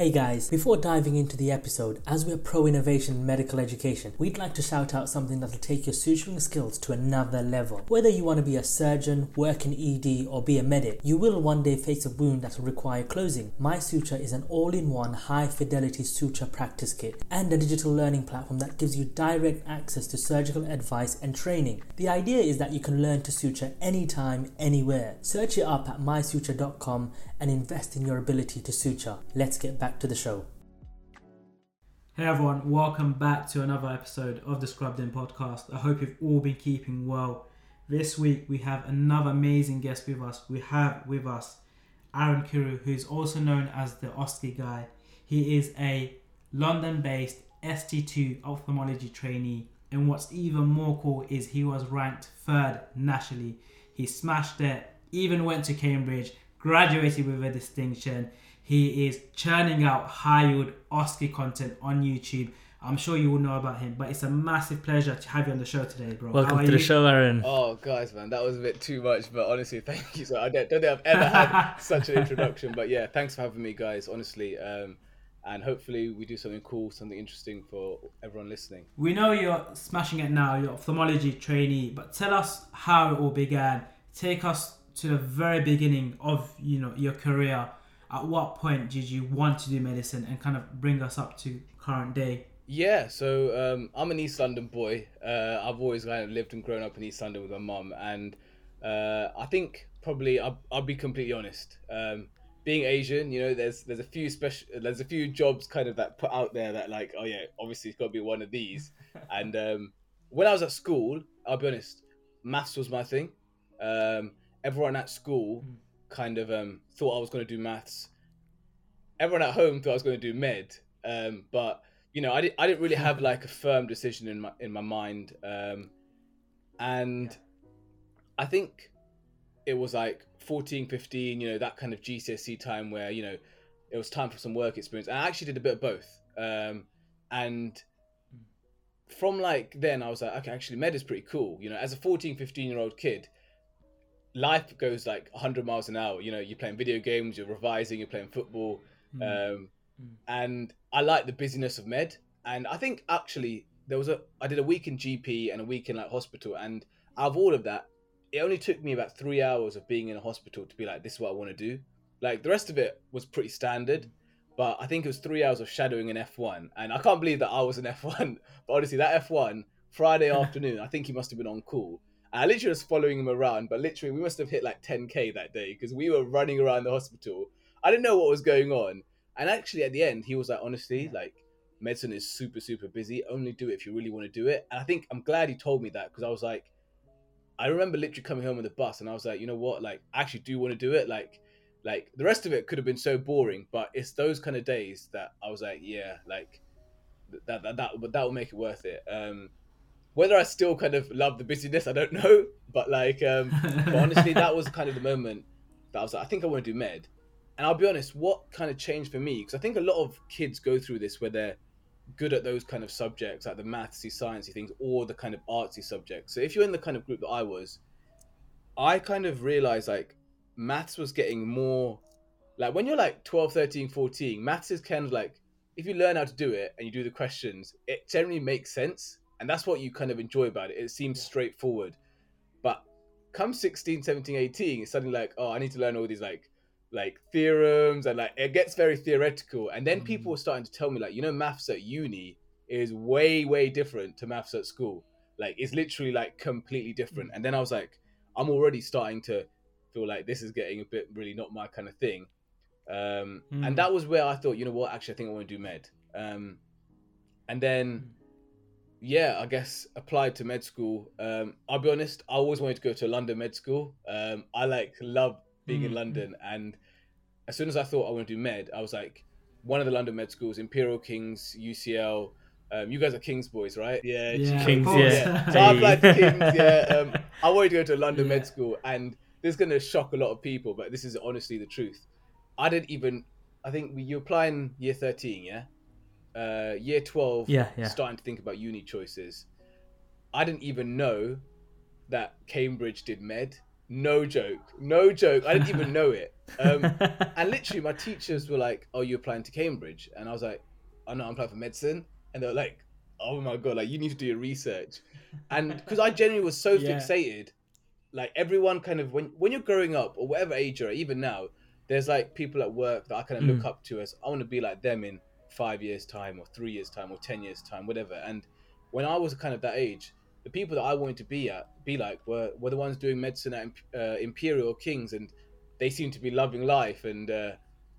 Hey guys, before diving into the episode, as we're pro innovation in medical education, we'd like to shout out something that'll take your suturing skills to another level. Whether you want to be a surgeon, work in ED, or be a medic, you will one day face a wound that will require closing. My Suture is an all in one high fidelity suture practice kit and a digital learning platform that gives you direct access to surgical advice and training. The idea is that you can learn to suture anytime, anywhere. Search it up at mysuture.com and invest in your ability to suture. Let's get back to the show. Hey everyone, welcome back to another episode of the Scrubbed In podcast. I hope you've all been keeping well. This week we have another amazing guest with us. We have with us Aaron Kiru, who's also known as the OSCE guy. He is a London based ST2 ophthalmology trainee, and what's even more cool is he was ranked third nationally. He smashed it, even went to Cambridge, graduated with a distinction. He is churning out high yield OSCE content on YouTube. I'm sure you all know about him, but it's a massive pleasure to have you on the show today, bro. Welcome to you? the show, Aaron. Oh, guys, man, that was a bit too much, but honestly, thank you. So I don't, don't think I've ever had such an introduction, but yeah, thanks for having me, guys. Honestly, um, and hopefully we do something cool, something interesting for everyone listening. We know you're smashing it now. You're ophthalmology trainee, but tell us how it all began. Take us to the very beginning of you know your career at what point did you want to do medicine and kind of bring us up to current day? Yeah so um, i'm an east london boy. Uh, i've always kind of lived and grown up in east london with my mum and uh, i think probably I'll, I'll be completely honest um, being asian you know there's there's a few special there's a few jobs kind of that put out there that like oh yeah obviously it's got to be one of these. And um, when i was at school i'll be honest maths was my thing. Um, everyone at school hmm. kind of um, thought I was going to do maths. Everyone at home thought I was going to do med, um, but you know, I, didn't. I didn't really have like a firm decision in my in my mind, um, and I think it was like 14, 15, you know, that kind of GCSE time where you know it was time for some work experience. And I actually did a bit of both, um, and from like then I was like, okay, actually, med is pretty cool. You know, as a 14, 15 year old kid, life goes like 100 miles an hour. You know, you're playing video games, you're revising, you're playing football. Mm. Um, mm. And I like the busyness of med. And I think actually there was a, I did a week in GP and a week in like hospital. And out of all of that, it only took me about three hours of being in a hospital to be like, this is what I want to do. Like the rest of it was pretty standard. But I think it was three hours of shadowing an F1. And I can't believe that I was an F1. But honestly, that F1, Friday afternoon, I think he must have been on call I literally was following him around, but literally we must have hit like 10k that day because we were running around the hospital. I didn't know what was going on, and actually at the end he was like, honestly, like medicine is super super busy. Only do it if you really want to do it. And I think I'm glad he told me that because I was like, I remember literally coming home on the bus and I was like, you know what, like I actually do want to do it. Like, like the rest of it could have been so boring, but it's those kind of days that I was like, yeah, like that that that, that will make it worth it. Um, whether I still kind of love the busyness, I don't know. But like, um, but honestly, that was kind of the moment that I was like, I think I want to do med. And I'll be honest, what kind of changed for me? Because I think a lot of kids go through this where they're good at those kind of subjects, like the mathsy, sciencey things, or the kind of artsy subjects. So if you're in the kind of group that I was, I kind of realized like maths was getting more like when you're like 12, 13, 14, maths is kind of like if you learn how to do it and you do the questions, it generally makes sense and that's what you kind of enjoy about it it seems yeah. straightforward but come 16 17 18 it's suddenly like oh i need to learn all these like like theorems and like it gets very theoretical and then mm-hmm. people were starting to tell me like you know maths at uni is way way different to maths at school like it's literally like completely different mm-hmm. and then i was like i'm already starting to feel like this is getting a bit really not my kind of thing um, mm. and that was where i thought you know what actually i think i want to do med um, and then mm yeah, I guess applied to med school. Um, I'll be honest, I always wanted to go to London med school. Um, I like love being mm. in London, and as soon as I thought I want to do med, I was like, one of the London med schools, Imperial Kings, UCL. Um, you guys are Kings boys, right? Yeah, yeah Kings. Yeah. So I applied to Kings. Yeah, um, I wanted to go to a London yeah. med school, and this is gonna shock a lot of people, but this is honestly the truth. I didn't even. I think you apply in year thirteen, yeah uh, year 12 yeah, yeah. starting to think about uni choices. I didn't even know that cambridge did med. No joke. No joke. I didn't even know it. Um, and literally, my teachers were like, "Oh, you're applying to Cambridge," and I was like, "Oh no, I'm applying for medicine," and they were like, "Oh my god, like you need to do your research," and because I genuinely was so Yeah. fixated, like everyone kind of when when you're growing up or whatever age you're at, even now, there's like people at work that I kind of look Mm. up to as I want to be like them in five years time or three years time or ten years time, whatever. And when I was kind of that age, the people that I wanted to be at, be like, were were the ones doing medicine at uh, Imperial Kings, and they seemed to be loving life, and uh,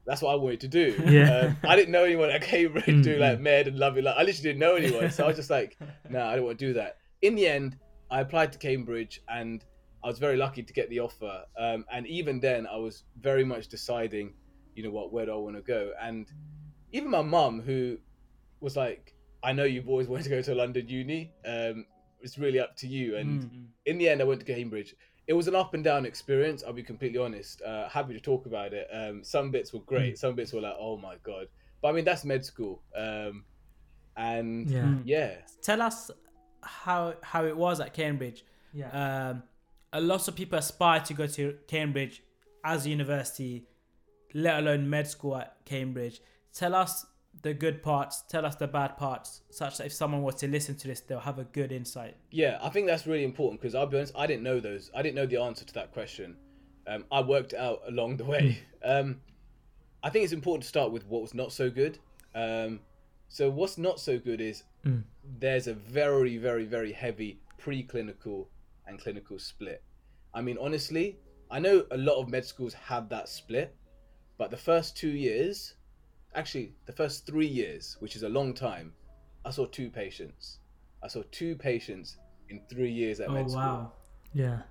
that's what I wanted to do. Yeah. Um, I didn't know anyone at Cambridge Mm, doing like med and loving life. I literally didn't know anyone, so I was just like, nah, I don't want to do that. In the end, I applied to Cambridge, and I was very lucky to get the offer. Um, and even then, I was very much deciding, you know what, where do I want to go? And even my mum, who was like, I know you've always wanted to go to London uni. Um, it's really up to you. And Mm. in the end, I went to Cambridge. It was an up and down experience. I'll be completely honest. Uh, happy to talk about it. Um, some bits were great. Some bits were like, oh my god. But I mean, that's med school. Um, and Yeah. Mm. yeah, Tell us how how it was at Cambridge. Yeah. Um, a lot of people aspire to go to Cambridge as a university, let alone med school at Cambridge. Tell us the good parts. Tell us the bad parts, such that if someone were to listen to this, they'll have a good insight. Yeah, I think that's really important because I'll be honest, I didn't know those. I didn't know the answer to that question. Um, I worked out along the way. Um, I think it's important to start with what was not so good. Um, so what's not so good is Mm. there's a very, very, very heavy preclinical and clinical split. I mean, honestly, I know a lot of med schools have that split, but the first two years, actually, the first three years, which is a long time, I saw two patients. I saw two patients in three years at Oh med school. wow! Yeah.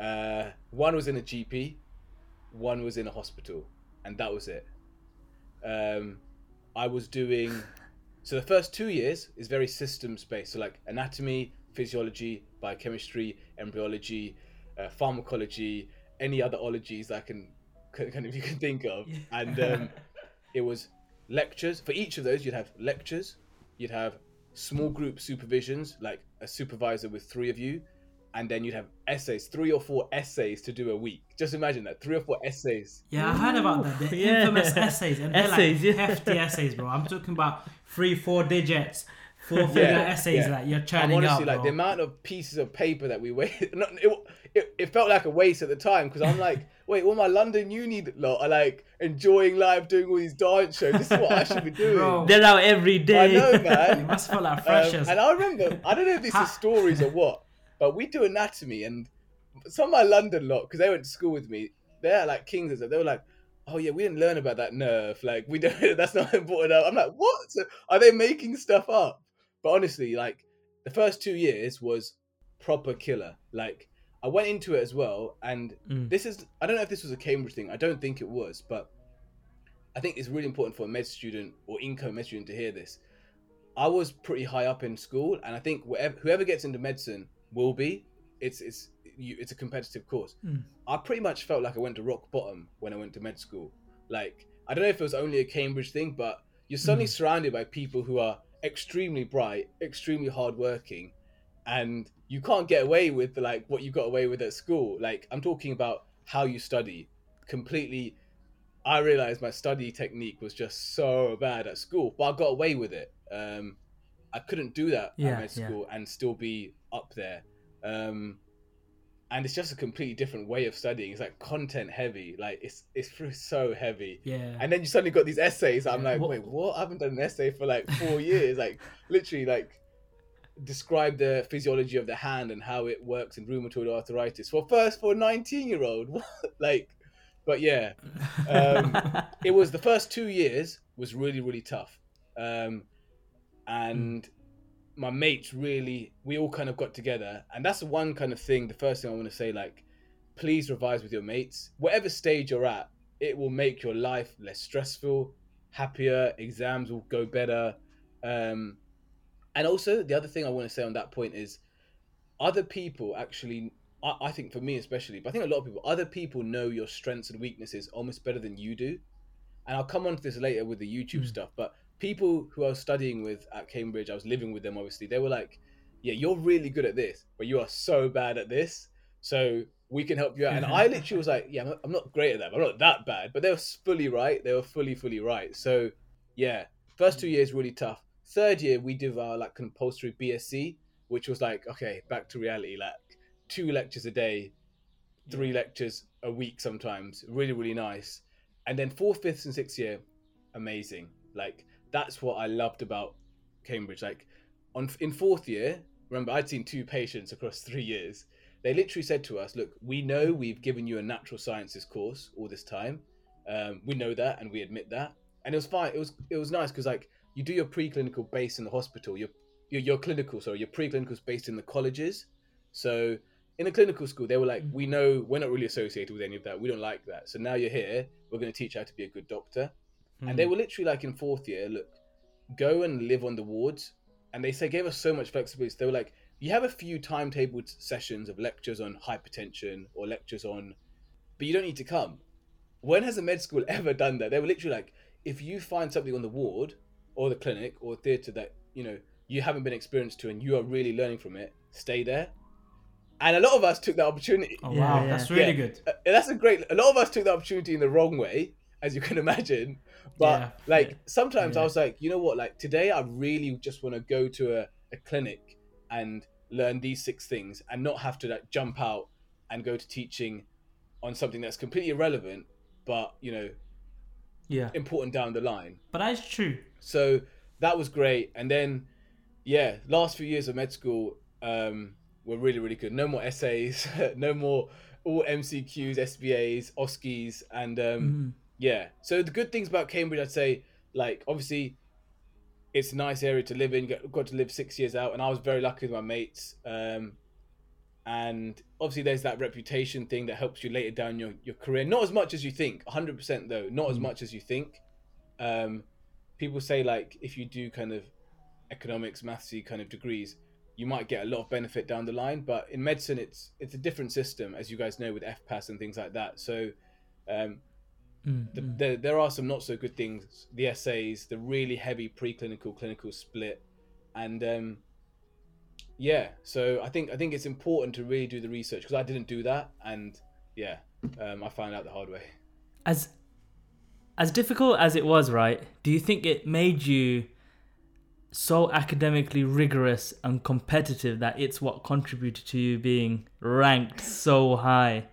Uh, one was in a GP, one was in a hospital, and that was it. Um, I was doing so the first two years is very systems based, so like anatomy, physiology, biochemistry, embryology, uh, pharmacology, any other ologies that I can kind of you can think of, and um, it was lectures. For each of those, you'd have lectures, you'd have small group supervisions, like a supervisor with three of you, and then you'd have essays, three or four essays to do a week. Just imagine that, three or four essays. Yeah, I heard about that. The Yeah. infamous essays, and they're Essays, like yeah. hefty essays, bro. I'm talking about three, four digits, four figure essays yeah. that you're I'm churning honestly out, like bro. the amount of pieces of paper that we wasted. Not, it, it, it felt like a waste at the time because I'm like, wait, all my London uni lot are like enjoying life, doing all these dance shows. This is what I should be doing. Bro. They're out every day. I know, It man. must feel like Um, and I remember, I don't know if this Ha- is stories or what, but we do anatomy, and some of my London lot, because they went to school with me, they're like kings and stuff. They were like, "Oh yeah, we didn't learn about that nerve. Like we don't. That's not important." I'm like, "What? So are they making stuff up?" But honestly, like the first two years was proper killer. Like I went into it as well, and Mm. this is I don't know if this was a Cambridge thing. I don't think it was, but I think it's really important for a med student or income med student to hear this. I was pretty high up in school, and I think whoever, whoever gets into medicine will be. It's it's you, it's a competitive course. Mm. I pretty much felt like I went to rock bottom when I went to med school. Like I don't know if it was only a Cambridge thing, but you're suddenly Mm. surrounded by people who are extremely bright, extremely hardworking, and you can't get away with like what you got away with at school. Like I'm talking about how you study. Completely, I realized my study technique was just so bad at school, but I got away with it. Um, I couldn't do that Yeah, at yeah. school and still be up there. Um, and it's just a completely different way of studying. It's like content heavy. Like it's it's so heavy. yeah. And then you suddenly got these essays. I'm Yeah. like, What- wait, what? I haven't done an essay for like four years. Like literally, like describe the physiology of the hand and how it works in rheumatoid arthritis for first for a 19 year old. like, but yeah, um, it was the first two years was really really tough, um, and my mates really we all kind of got together, and that's the one kind of thing. The first thing I want to say, like, please revise with your mates, whatever stage you're at. It will make your life less stressful, happier. Exams will go better. Um, and also, the other thing I want to say on that point is, other people actually, I, I think for me especially, but I think a lot of people, other people know your strengths and weaknesses almost better than you do. And I'll come on to this later with the YouTube Mm. stuff. But people who I was studying with at Cambridge, I was living with them obviously, they were like, yeah, you're really good at this, but you are so bad at this. So we can help you out. And I literally was like, yeah, I'm not, I'm not great at that. I'm not that bad. But they were fully right. They were fully, fully right. So yeah, first two years really tough. Third year we did our like compulsory BSc, which was like okay, back to reality. Like two lectures a day, three lectures a week sometimes. Really, really nice. And then fourth, fifth, and sixth year, amazing. Like that's what I loved about Cambridge. Like on in fourth year, remember I'd seen two patients across three years. They literally said to us, "Look, we know we've given you a natural sciences course all this time. Um, we know that, and we admit that. And it was fine. It was it was nice because like you do your preclinical based in the hospital. Your your, your clinical, sorry, your preclinicals based in the colleges. So in the clinical school, they were like, mm. "We know we're not really associated with any of that. We don't like that. So now you're here. We're going to teach you how to be a good doctor." And they hmm. were literally like in fourth year, look, go and live on the wards. And they say gave us so much flexibility. They were like, you have a few timetabled sessions of lectures on hypertension or lectures on, but you don't need to come. When has a med school ever done that? They were literally like, if you find something on the ward or the clinic or theatre that you know you haven't been experienced to and you are really learning from it, stay there. And a lot of us took that opportunity. Oh wow, yeah. that's really Yeah. good. Uh, that's a great. A lot of us took the opportunity in the wrong way, as you can imagine. But Yeah. like sometimes I was like, you know what? Like today, I really just want to go to a, a clinic and learn these six things, and not have to like jump out and go to teaching on something that's completely irrelevant, but you know Yeah. important down the line. But that's true. So that was great. And then, yeah, last few years of med school um, were really, really good. No more essays, no more all MCQs, SBAs, OSCEs, and um, Mhm. yeah. So the good things about Cambridge, I'd say, like obviously, it's a nice area to live in. Got, got to live six years out, and I was very lucky with my mates. Um, and obviously, there's that reputation thing that helps you later down your, your career. Not as much as you think, 100% though. Not as Mm. much as you think. Um, people say like if you do kind of economics, mathsy kind of degrees, you might get a lot of benefit down the line. But in medicine, it's it's a different system, as you guys know, with FPAS and things like that. So. Um, Mm, the, mm. there, there are some not so good things the essays the really heavy preclinical clinical split and um yeah so i think i think it's important to really do the research because i didn't do that and yeah um, i found out the hard way As as difficult as it was, right? Do you think it made you so academically rigorous and competitive that it's what contributed to you being ranked so high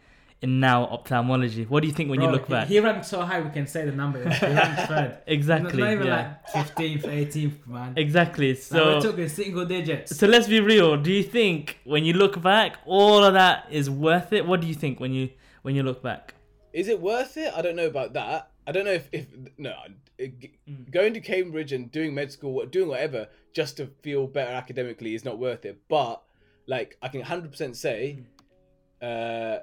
in now ophthalmology? What do you think when you look he- back? he ranked so high we can say the number. He ranked third. exactly. Not even yeah. like 15th, 18th, man. exactly. Like, So we took in single digits. So let's be real. Do you think when you look back, all of that is worth it? What do you think when you when you look back? is it worth it i don't know about that i don't know if, if no Mm. going to cambridge and doing med school doing whatever just to feel better academically is not worth it but like i can 100% say uh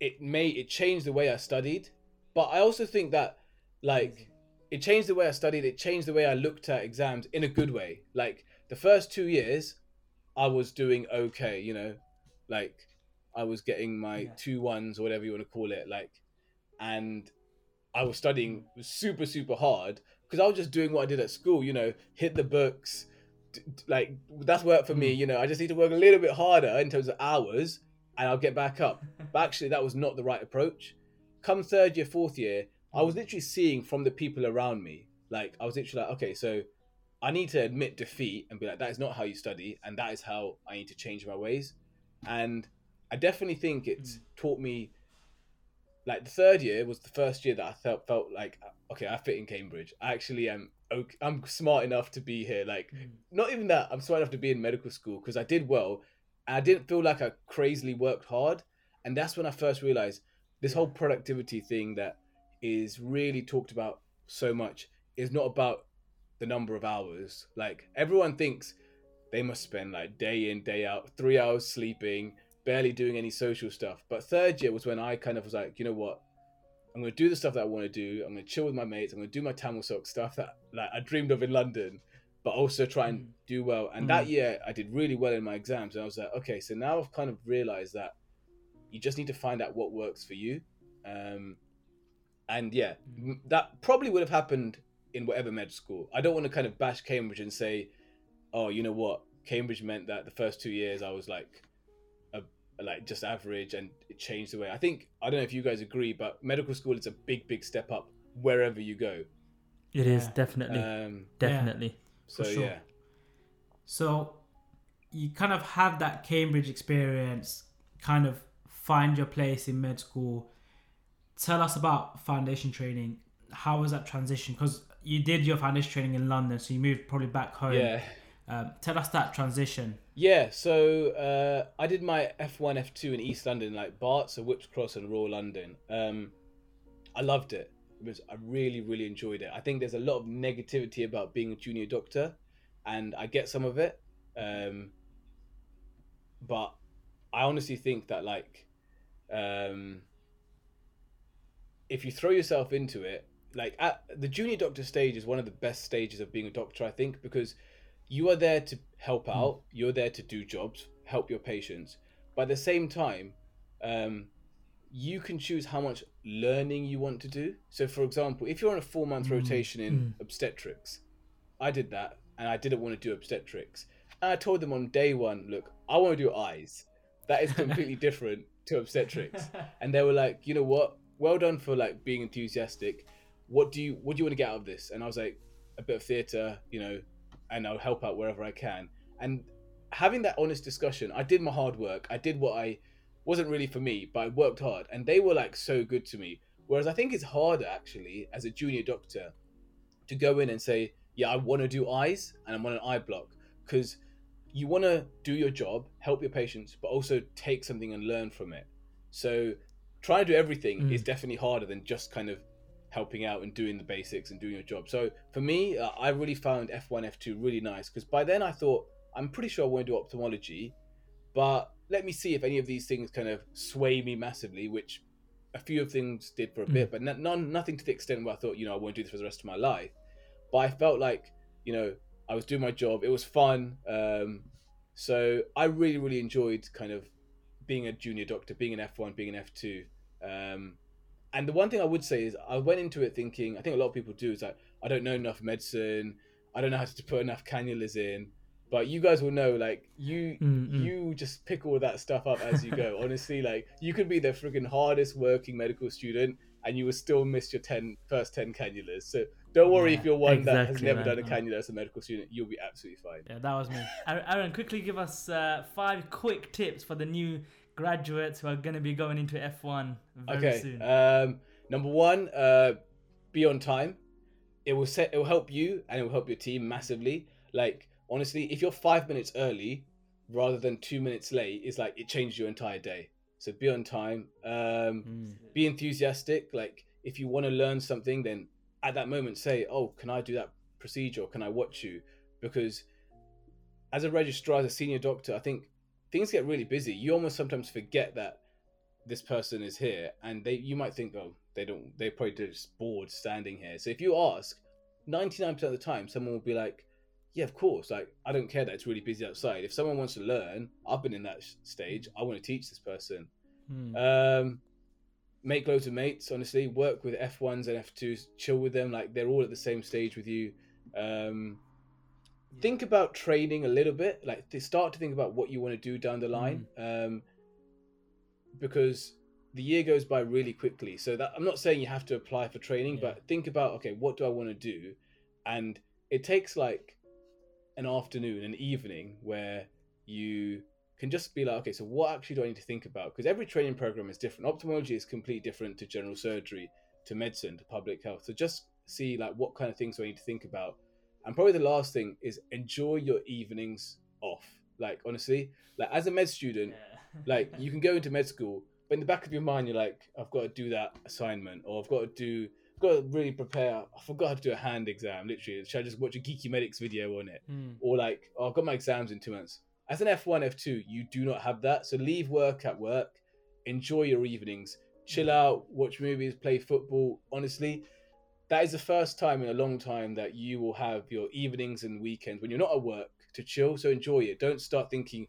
it may it changed the way i studied but i also think that like it changed the way i studied it changed the way i looked at exams in a good way. Like the first two years i was doing okay you know? Like i was getting my Yeah. two ones or whatever you want to call it like and i was studying super super hard because i was just doing what i did at school you know? Hit the books d- d- like that's work for me Mm. you know? I just need to work a little bit harder in terms of hours and i'll get back up. But actually that was not the right approach. Come third year fourth year i was literally seeing from the people around me like i was literally like okay so i need to admit defeat and be like that is not how you study and that is how i need to change my ways. And i definitely think it's hmm. taught me like the third year was the first year that i felt felt like okay i fit in cambridge. I actually am okay i'm smart enough to be here like hmm. not even that i'm smart enough to be in medical school because i did well i didn't feel like i crazily worked hard. And that's when i first realized this whole productivity thing that is really talked about so much is not about the number of hours. Like everyone thinks they must spend like day in day out three hours sleeping barely doing any social stuff. But third year was when i kind of was like you know what? I'm going to do the stuff that i want to do. I'm going to chill with my mates. I'm going to do my tamil soc stuff that like i dreamed of in london but also try and Mm. do well. And that year i did really well in my exams and i was like okay so now i've kind of realized that you just need to find out what works for you. Um, and yeah m- that probably would have happened in whatever med school. I don't want to kind of bash cambridge and say oh you know what? Cambridge meant that the first two years i was like a like just average and it changed the way. I think I don't know if you guys agree, but medical school is a big, big step up wherever you go. It is Yeah. definitely, Um, definitely. So For sure. yeah, So you kind of have that Cambridge experience, kind of find your place in med school. Tell us about foundation training. How was that transition? Because you did your foundation training in London, so you moved probably back home. yeah. Um, tell us that transition. Yeah, so uh, I did my F1, F2 in East London, like Bart, so Whipps Cross and Royal London. Um, I loved it. I really, really enjoyed it. I think there's a lot of negativity about being a junior doctor, and I get some of it. Um, but I honestly think that like, um, if you throw yourself into it, like at the junior doctor stage is one of the best stages of being a doctor, I think, because you are there to help out you're there to do jobs help your patients but at the same time um, you can choose how much learning you want to do. So for example if you're on a four month mm. rotation in mm. obstetrics i did that and i didn't want to do obstetrics. And i told them on day one look i want to do eyes. That is completely different to obstetrics. And they were like you know what? Well done for like being enthusiastic. What do you what do you want to get out of this? And i was like a bit of theater you know and I'll help out wherever I can. And having that honest discussion, I did my hard work. I did what I wasn't really for me, but I worked hard, and they were like so good to me. Whereas I think it's harder actually as a junior doctor to go in and say, "Yeah, I want to do eyes and I'm on an eye block," because you want to do your job, help your patients, but also take something and learn from it. So trying to do everything Mm. is definitely harder than just kind of helping out and doing the basics and doing your job. So for me, uh, I really found F1, F2 really nice because by then I thought I'm pretty sure I want to do ophthalmology, but let me see if any of these things kind of sway me massively, which a few of things did for a bit, but n- none, nothing to the extent where I thought, you know, I won't do this for the rest of my life. But I felt like, you know, I was doing my job. It was fun. Um, so I really, really enjoyed kind of being a junior doctor, being an F1, being an F2. Um, and the one thing I would say is I went into it thinking, I think a lot of people do, is like, I don't know enough medicine. I don't know how to put enough cannulas in. But you guys will know, like, you Mm, mm. you just pick all that stuff up as you go. Honestly, like, you could be the freaking hardest working medical student and you will still miss your 10, first 10 cannulas. So don't worry Yeah, if you're one that has never man. done a cannula as a medical student, you'll be absolutely fine. Yeah, that was me. Aaron, Aaron, quickly give us uh, five quick tips for the new graduates who are going to be going into F1 very okay. soon. Um, number one, uh, be on time. It will set. It will help you and it will help your team massively. Like honestly, if you're five minutes early rather than two minutes late, it's like it changed your entire day. So be on time. Um, Mm. be enthusiastic. Like if you want to learn something, then at that moment say, "Oh, can I do that procedure? Or can I watch you?" Because as a registrar, as a senior doctor, I think things get really busy. You almost sometimes forget that this person is here, and they you might think, "Oh, they don't. They probably just bored standing here." So if you ask, ninety nine percent of the time, someone will be like. Yeah, of course. Like, I don't care that it's really busy outside. If someone wants to learn, I've been in that sh- stage. I want to teach this person. Mm. Um, make loads of mates. Honestly, work with F ones and F twos. Chill with them. Like they're all at the same stage with you. Um, think about training a little bit. Like to start to think about what you want to do down the line. Um, because the year goes by really quickly. So that I'm not saying you have to apply for training, Yeah. but think about okay, what do I want to do? And it takes like an afternoon, an evening where you can just be like, okay, so what actually do I need to think about? Because every training program is different. Ophthalmology is completely different to general surgery, to medicine, to public health. So just see like what kind of things do I need to think about. And probably the last thing is enjoy your evenings off. Like honestly, like as a med student, like you can go into med school, but in the back of your mind, you're like, I've got to do that assignment, or I've got to do, got to really prepare. I forgot how to do a hand exam. Literally, should I just watch a Geeky Medics video on it? Mm. or like, oh, I've got my exams in two months. As an F1, F2, you do not have that. So leave work at work, enjoy your evenings, chill out, watch movies, play football. Honestly, that is the first time in a long time that you will have your evenings and weekends when you're not at work to chill. So enjoy it. Don't start thinking,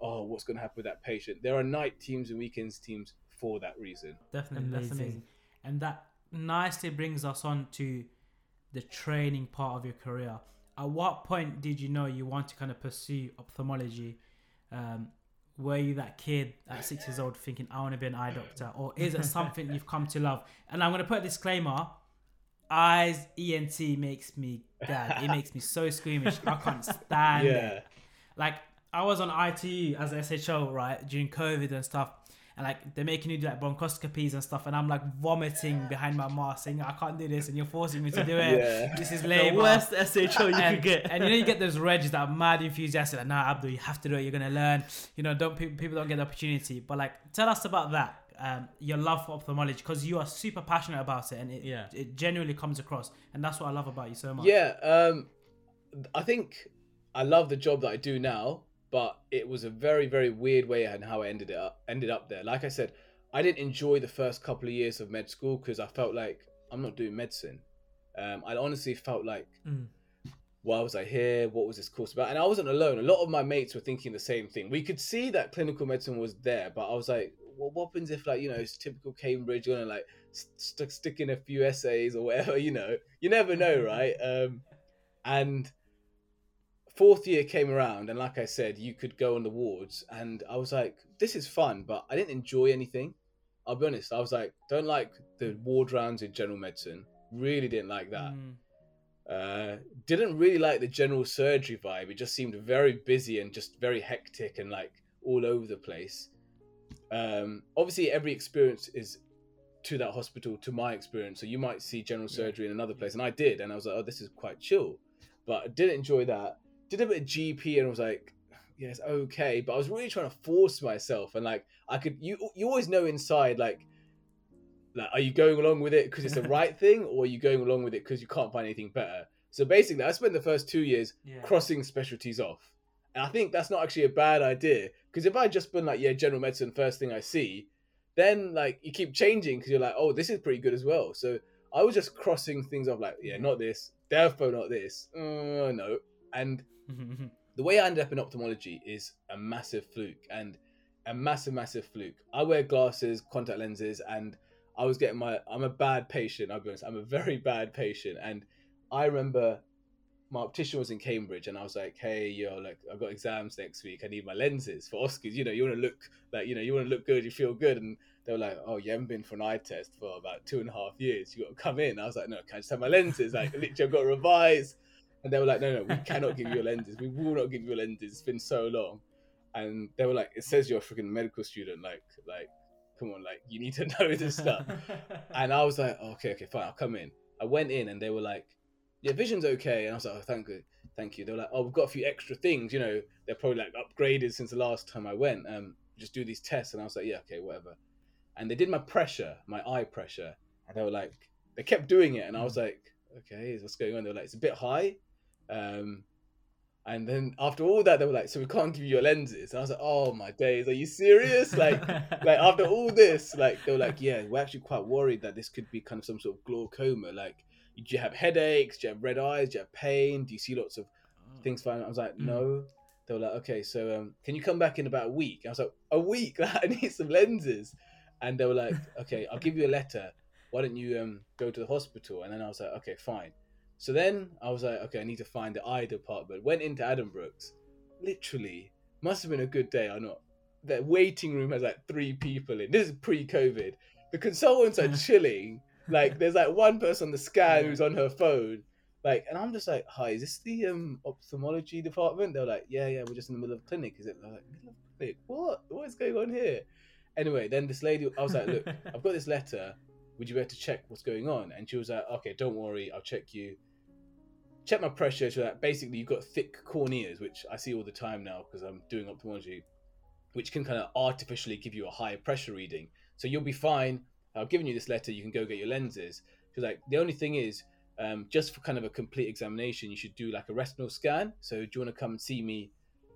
oh, what's going to happen with that patient. There are night teams and weekends teams for that reason. Definitely, that's Amazing. amazing. And that nicely brings us on to the training part of your career. At what point did you know you want to kind of pursue ophthalmology? Um, were you that kid at six years old thinking I want to be an eye doctor, or is it something you've come to love? And I'm gonna put a disclaimer: eyes ENT makes me gag. It makes me so squeamish. I can't stand Yeah. it. Like I was on ITU as a SHO right during COVID and stuff. And like they're making you do like bronchoscopies and stuff, and I'm like vomiting behind my mask, saying I can't do this, and you're forcing me to do it. Yeah. This is The worst SHO you and, could get. and you know you get those regs that are mad enthusiastic like nah Abdul you have to do it you're gonna learn you know don't people, people don't get the opportunity but like tell us about that um, your love for ophthalmology because you are super passionate about it and it, Yeah. it genuinely comes across and that's what I love about you so much Yeah, um, I think I love the job that I do now, but it was a very, very weird way and how I ended it up ended up there. Like I said, I didn't enjoy the first couple of years of med school because I felt like I'm not doing medicine. Um, I honestly felt like, Mm. why was I here? What was this course about? And I wasn't alone. A lot of my mates were thinking the same thing. We could see that clinical medicine was there, but I was like, well, what happens if, like, you know, it's typical Cambridge, gonna like st- stick in a few essays or whatever, you know? You never know, right? Um, and fourth year came around, and like I said, you could go on the wards, and I was like, this is fun, but I didn't enjoy anything. I'll be honest. I was like, don't like the ward rounds in general medicine. Really didn't like that. Mm. Uh, didn't really like the general surgery vibe. It just seemed very busy and just very hectic and like all over the place. Um, obviously, every experience is to that hospital, to my experience. So you might see general surgery in another place, and I did, and I was like, oh, this is quite chill. But I didn't enjoy that. Did a bit of GP, and was like, yeah, it's okay. But I was really trying to force myself, and like I could, you you always know inside like. Like, are you going along with it because it's the right thing, or are you going along with it because you can't find anything better? So basically, I spent the first two years Yeah. crossing specialties off. And I think that's not actually a bad idea because if I just been like, yeah, general medicine, first thing I see, then like you keep changing because you're like, oh, this is pretty good as well. So I was just crossing things off, like, yeah, not this, defo not this, uh, no. And the way I ended up in ophthalmology is a massive fluke and a massive, massive fluke. I wear glasses, contact lenses, and I was getting my. I'm a bad patient. I'll be honest. I'm a very bad patient, and I remember my optician was in Cambridge, and I was like, "Hey, yo, like I've got exams next week. I need my lenses for OSCEs. You know, you want to look like you know, you want to look good. You feel good." And they were like, "Oh, you haven't been for an eye test for about two and a half years. You got to come in." I was like, "No, can I just have my lenses? Like, literally, I've got to revise." And they were like, "No, no, we cannot give you lenses. We will not give you lenses. It's been so long." And they were like, "It says you're a freaking medical student. Like, like, come on, like, you need to know this stuff." And I was like, okay, okay, fine, I'll come in. I went in and they were like, yeah, vision's okay. And I was like, oh, thank you, thank you. They were like, oh, we've got a few extra things, you know, they're probably like upgraded since the last time I went. Um, just do these tests. And I was like, yeah, okay, whatever. And they did my pressure, my eye pressure, and they were like, they kept doing it, and I was like, okay, what's going on? They were like, it's a bit high. Um, and then after all that, they were like, so we can't give you your lenses. And I was like, oh my days, are you serious? Like, like after all this, like they were like, yeah, we're actually quite worried that this could be kind of some sort of glaucoma. Like, do you have headaches? Do you have red eyes? Do you have pain? Do you see lots of things fine? I was like, Mm. no. They were like, okay, so um, can you come back in about a week? I was like, a week? I need some lenses. And they were like, okay, I'll give you a letter. Why don't you um go to the hospital? And then I was like, okay, fine. So then I was like, okay, I need to find the eye department. Went into Addenbrooke's. Literally, must have been a good day or not. The waiting room has like three people in. This is pre-COVID. The consultants are chilling. Like there's like one person on the scan who's on her phone. Like, and I'm just like, hi, is this the um ophthalmology department? They're like, yeah, yeah, we're just in the middle of clinic. Is it? I'm like, middle of clinic? What? What is going on here? Anyway, then this lady, I was like, look, I've got this letter. Would you be able to check what's going on? And she was like, okay, don't worry, I'll check you. Check my pressure. So that basically you've got thick corneas, which I see all the time now because I'm doing ophthalmology, which can kind of artificially give you a higher pressure reading. So you'll be fine. I've given you this letter. You can go get your lenses. Because like the only thing is, um, just for kind of a complete examination, you should do like a retinal scan. So do you want to come and see me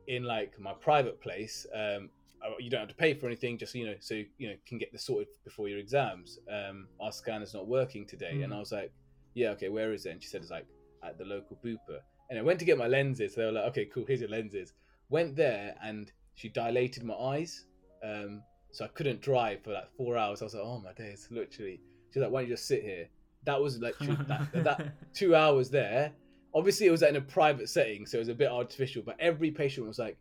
in like my private place? Um, uh, you don't have to pay for anything, just you know, so you know can get this sorted before your exams. Um, our scanner's not working today, and Mm. I was like, yeah, okay, where is it? And she said it's like at the local booper. And I went to get my lenses. So they were like, okay, cool, here's your lenses. Went there, and she dilated my eyes, um, so I couldn't drive for like four hours. I was like, oh my days, literally. She's like, why don't you just sit here? That was like two, that, that two hours there. Obviously, it was in a private setting, so it was a bit artificial. But every patient was like,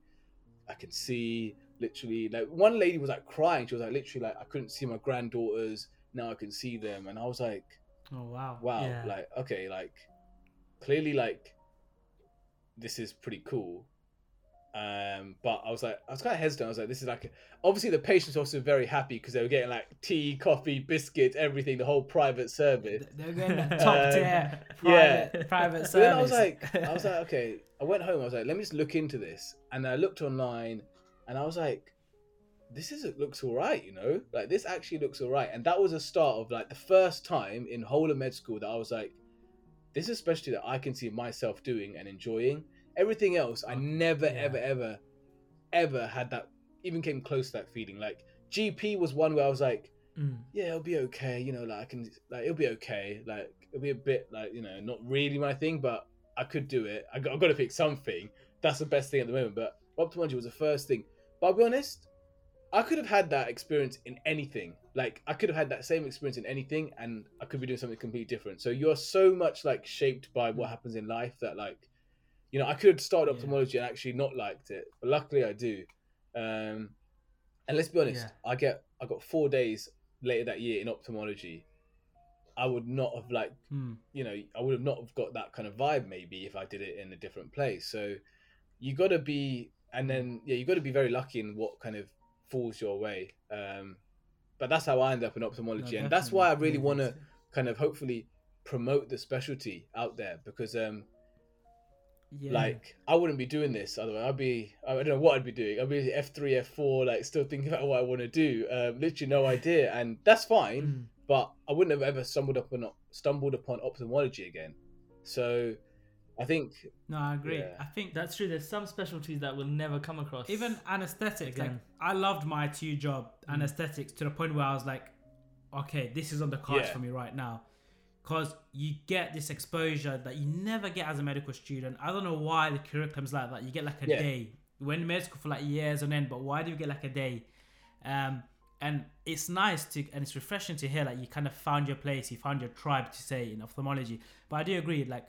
I can see literally like one lady was like crying. She was like literally like I couldn't see my granddaughters. Now I can see them, and I was like, Oh wow. wow, Yeah. like okay, like clearly like this is pretty cool. Um, but I was like, I was kind of hesitant. I was like, this is like, obviously the patients were also very happy because they were getting like tea, coffee, biscuits, everything, the whole private service. They're getting the top Um, tier yeah. private, private service. Then I was like, I was like, okay. I went home. I was like, let me just look into this, and I looked online, and I was like, this is it looks all right, you know, like this actually looks all right, and that was a start of like the first time in whole of med school that I was like, this is a specialty that I can see myself doing and enjoying. Everything else, I never, Yeah. ever, ever, ever had that. Even came close to that feeling. Like GP was one where I was like, Mm. yeah, it'll be okay. You know, like I can, like it'll be okay. Like it'll be a bit like you know, not really my thing, but I could do it. I got, I got to pick something. That's the best thing at the moment. But ophthalmology was the first thing. But I'll be honest, I could have had that experience in anything. Like I could have had that same experience in anything, and I could be doing something completely different. So you're so much like shaped by what happens in life that like, you know, I could have started Yeah. ophthalmology and actually not liked it, but luckily I do. Um, and let's be honest, Yeah. I get I got four days later that year in ophthalmology. I would not have like Hmm. you know I would have not have got that kind of vibe maybe if I did it in a different place. So you got to be and then yeah you got to be very lucky in what kind of falls your way. Um, but that's how I end up in ophthalmology, No, and that's why I really want to kind of hopefully promote the specialty out there because um Yeah. like I wouldn't be doing this otherwise. I'd be I don't know what I'd be doing. I'd be F three, F four, like still thinking about what I want to do. Um, literally no idea, and that's fine. Mm. But I wouldn't have ever stumbled upon stumbled upon ophthalmology again. So I think no, I agree. Yeah. I think That's true. There's some specialties that we'll never come across. even anesthetics. Like I loved my two job Mm. anesthetics to the point where I was like, okay, this is on the cards Yeah. for me right now, because you get this exposure that you never get as a medical student. I don't know why the curriculum's like that. You get like a Yeah. day. You went to med school for like years on end, but why do you get like a day? Um, and it's nice to and it's refreshing to hear like you kind of found your place, you found your tribe to say in ophthalmology. But I do agree, like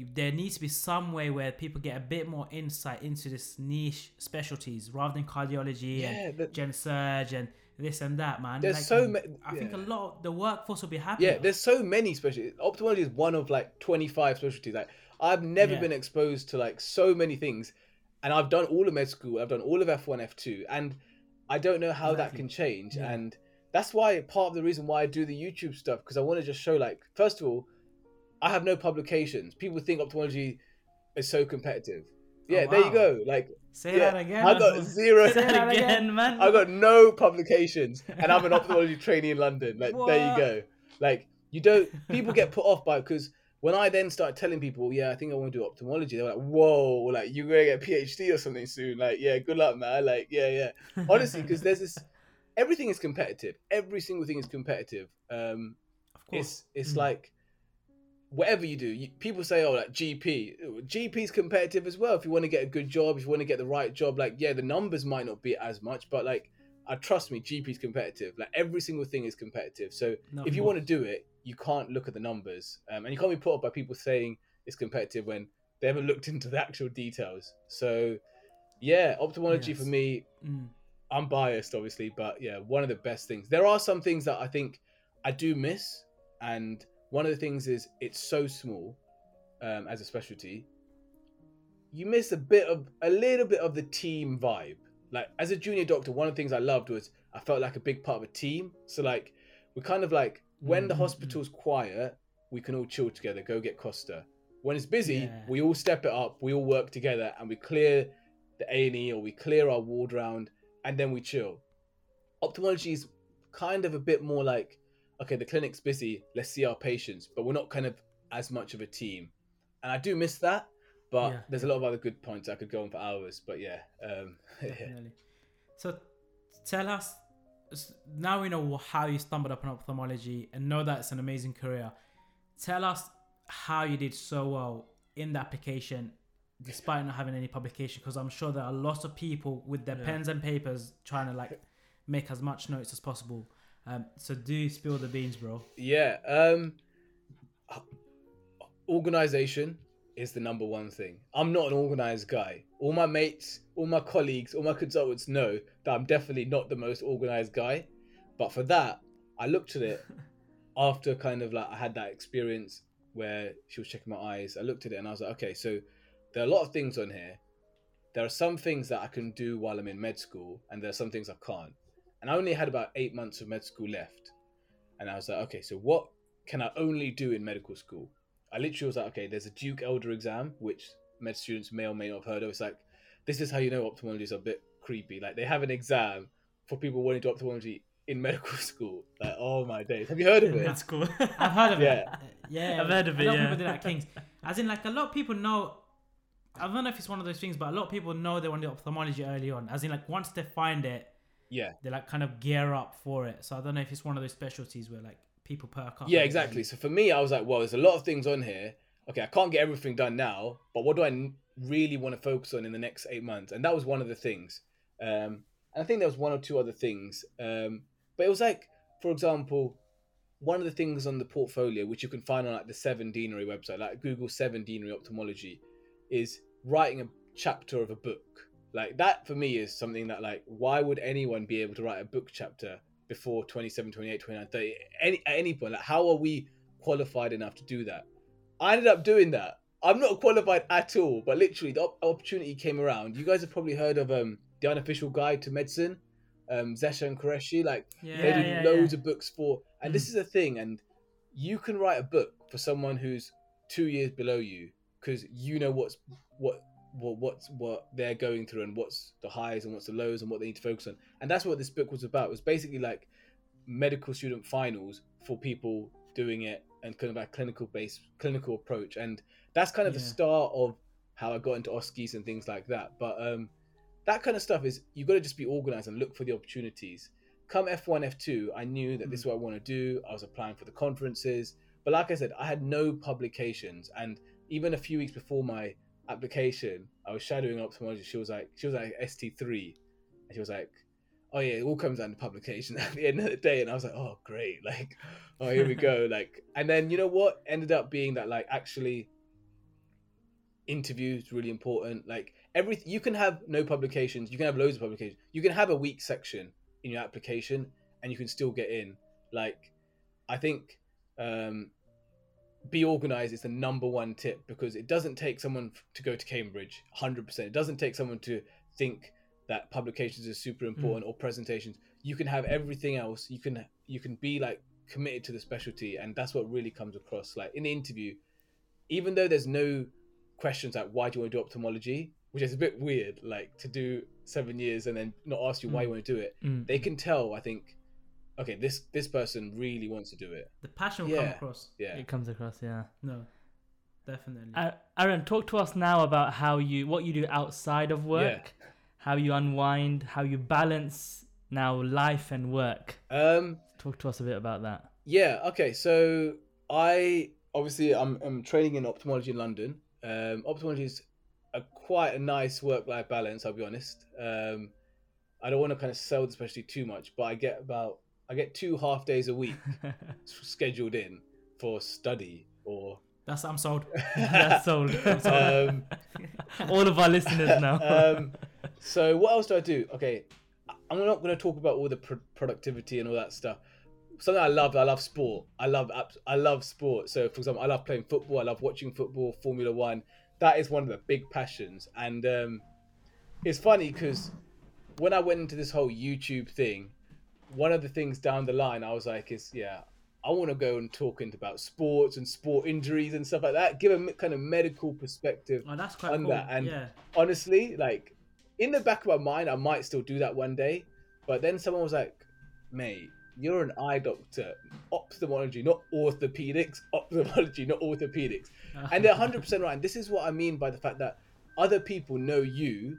you, there needs to be some way where people get a bit more insight into this niche specialties rather than cardiology Yeah, and but- gen surge and this and that, man. There's Like, so ma- I think a lot of the workforce will be happy. yeah, there's so many specialties. Ophthalmology is one of like 25 specialties. Like I've never Yeah. been exposed to like so many things, and I've done all of med school. I've done all of F1, F2, and I don't know how that can change. Yeah. And that's why part of the reason why I do the YouTube stuff because I want to just show like first of all, I have no publications. People think ophthalmology is so competitive. Yeah, there you go. Like Say yeah, that again. I got zero. Say that again, man. I got no publications, and I'm an ophthalmology trainee in London. Like there you go. Like you don't. People get put off by because when I then started telling people, yeah, I think I want to do ophthalmology, they were like, whoa, like you're gonna get a PhD or something soon. Like yeah, good luck, man. Like yeah, yeah. Honestly, because there's this. Everything is competitive. Every single thing is competitive. Um, of course. it's it's Mm. like whatever you do you, people say oh like gp gp's competitive as well. If you want to get a good job if you want to get the right job like yeah the numbers might not be as much but like uh, trust me gp's competitive. Like every single thing is competitive. So No, if you of want to do it you can't look at the numbers um, and you can't be put off by people saying it's competitive when they haven't looked into the actual details. So yeah ophthalmology for me Mm. I'm biased, obviously, but yeah, one of the best things. There are some things that I think I do miss, and one of the things is it's so small um, as a specialty. You miss a bit of a little bit of the team vibe. Like as a junior doctor, one of the things I loved was I felt like a big part of a team. So like we're kind of like when the Mhm, hospital's quiet, we can all chill together, go get Costa. When it's busy, Yeah. we all step it up, we all work together, and we clear the A and E or we clear our ward round, and then we chill. Ophthalmology is kind of a bit more like, okay, the clinic's busy, let's see our patients, but we're not kind of as much of a team, and I do miss that. But Yeah. there's a lot of other good points I could go on for hours. But yeah, um, yeah. Definitely. So tell us now we know how you stumbled upon ophthalmology and know that it's an amazing career. Tell us how you did so well in the application despite not having any publication because I'm sure there are lots of people with their Yeah. pens and papers trying to like make as much notes as possible. Um, so do spill the beans, bro. Yeah. Um organization is the number one thing. I'm not an organized guy. All my mates, all my colleagues, all my consultants know that I'm definitely not the most organized guy. But for that, I looked at it after kind of like I had that experience where she was checking my eyes. I looked at it and I was like, okay, so there are a lot of things on here. There are some things that I can do while I'm in med school, and there are some things I can't. And I only had about eight months of med school left. And I was like, okay, so what can I only do in medical school? I literally was like, okay, there's a Duke Elder exam, which med students may or may not have heard of. It's like, this is how you know ophthalmology is a bit creepy. Like, they have an exam for people wanting to do ophthalmology in medical school. Like, oh my days. Have you heard of it? That's cool. I've heard of Yeah. it. Yeah, I've heard of it. a it, lot yeah. of people do that at Kings. As in, like a lot of people know. I don't know if it's one of those things, but a lot of people know they want to do ophthalmology early on. As in, like once they find it, Yeah. they like kind of gear up for it. So I don't know if it's one of those specialties where like people perk up. Yeah, exactly. So for me, I was like, well, there's a lot of things on here. Okay, I can't get everything done now, but what do i really want to focus on in the next eight months? And that was one of the things. Um, and I think there was one or two other things. Um, but it was like, for example, one of the things on the portfolio, which you can find on like the Severn Deanery website, like Google Severn Deanery Ophthalmology, is writing a chapter of a book. Like that for me is something that like, why would anyone be able to write a book chapter before 27, 28, 29, 30, any, at any point? Like, how are we qualified enough to do that? I ended up doing that. I'm not qualified at all, but literally the op- opportunity came around. You guys have probably heard of um the unofficial guide to medicine, um Zeshan Qureshi. Like Yeah, they do yeah, loads yeah. of books for, and Mm. this is a thing. And you can write a book for someone who's two years below you because you know what's what what what's what they're going through and what's the highs and what's the lows and what they need to focus on. And that's what this book was about. It was basically like medical student finals for people doing it and kind of like clinical based clinical approach. And that's kind of the start of how I got into OSCEs and things like that. But um that kind of stuff is you've got to just be organized and look for the opportunities. Come F1, F2, I knew that this is what I want to do. I was applying for the conferences. But like I said, I had no publications. And even a few weeks before my application, I was shadowing ophthalmology. She was like, she was like ST3. And she was like, oh yeah, it all comes down to publication at the end of the day. And I was like, oh great. Like, oh, here we go. Like, and then you know what ended up being that like actually interviews really important. Like everything, you can have no publications. You can have loads of publications. You can have a weak section in your application and you can still get in. Like, I think um, be organized is the number one tip because it doesn't take someone to go to Cambridge 100%. It doesn't take someone to think that publications are super important or presentations. You can have everything else. You can you can be like committed to the specialty and that's what really comes across like in the interview even though there's no questions like why do you want to do ophthalmology which is a bit weird like to do 7 years and then not ask you why you want to do it Mm. they can tell i think okay this this person really wants to do it The passion will come across. yeah It comes across, yeah. No, definitely. Uh, Aaron, talk to us now about how you what you do outside of work, how you unwind, how you balance now life and work. um Talk to us a bit about that. Yeah. Okay. So I obviously I'm, I'm training in ophthalmology in London. Um, ophthalmology is a quite a nice work-life balance. I'll be honest. Um, I don't want to kind of sell the specialty too much, but I get about I get two half days a week scheduled in for study or That's I'm sold. That's sold. um, All of our listeners now. um, so what else do I do? Okay, I'm not going to talk about all the pro- productivity and all that stuff. Something I love, I love sport. I love I love sport. So for example, I love playing football. I love watching football, Formula One. That is one of the big passions. And um, it's funny because when I went into this whole YouTube thing, one of the things down the line I was like, is yeah, I want to go and talk into about sports and sport injuries and stuff like that. Give a kind of medical perspective Oh, that's quite On cool. that, and- yeah. honestly, like in the back of my mind, I might still do that one day. But then someone was like, mate, you're an eye doctor, ophthalmology, not orthopedics, ophthalmology, not orthopedics. And they're 100% right. And this is what I mean by the fact that other people know you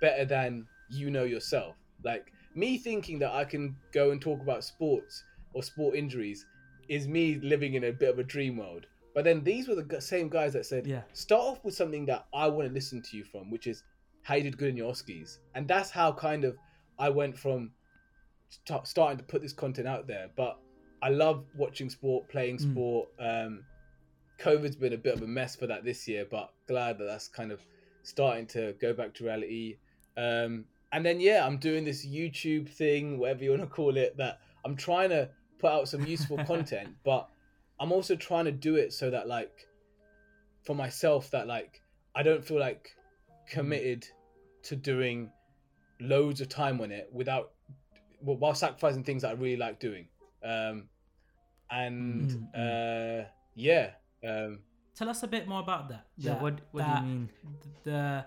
better than you know yourself. Like me thinking that I can go and talk about sports or sport injuries is me living in a bit of a dream world. But then these were the same guys that said, Yeah. start off with something that I want to listen to you from, which is how you did good in your OSCEs. And that's how kind of I went from st- starting to put this content out there. But I love watching sport, playing Mm. sport, um, COVID's been a bit of a mess for that this year, but glad that that's kind of starting to go back to reality. Um, and then yeah, I'm doing this YouTube thing, whatever you want to call it. That I'm trying to put out some useful content, but I'm also trying to do it so that like for myself that like I don't feel like committed to doing loads of time on it without well, while sacrificing things that I really like doing. Um, and Mm. uh, yeah, um, Tell us a bit more about that. Yeah, That- what what do you mean? the